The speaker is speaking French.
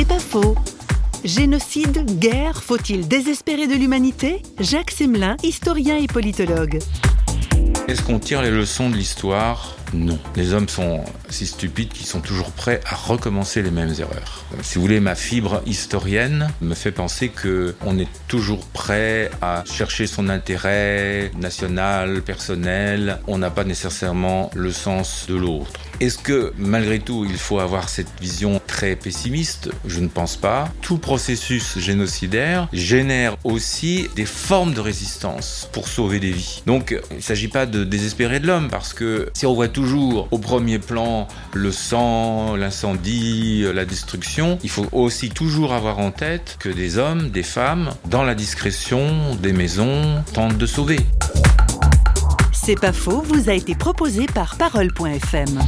C'est pas faux. Génocide, guerre, faut-il désespérer de l'humanité? Jacques Semelin, historien et politologue. Est-ce qu'on tire les leçons de l'histoire? Non. Les hommes sont si stupides qu'ils sont toujours prêts à recommencer les mêmes erreurs. Si vous voulez, ma fibre historienne me fait penser que on est toujours prêt à chercher son intérêt national, personnel. On n'a pas nécessairement le sens de l'autre. Est-ce que malgré tout il faut avoir cette vision très pessimiste? Je ne pense pas. Tout processus génocidaire génère aussi des formes de résistance pour sauver des vies. Donc il ne s'agit pas de désespérer de l'homme parce que si on voit toujours au premier plan le sang, l'incendie, la destruction, il faut aussi toujours avoir en tête que des hommes, des femmes, dans la discrétion des maisons, tentent de sauver. C'est pas faux, vous a été proposé par parole.fm.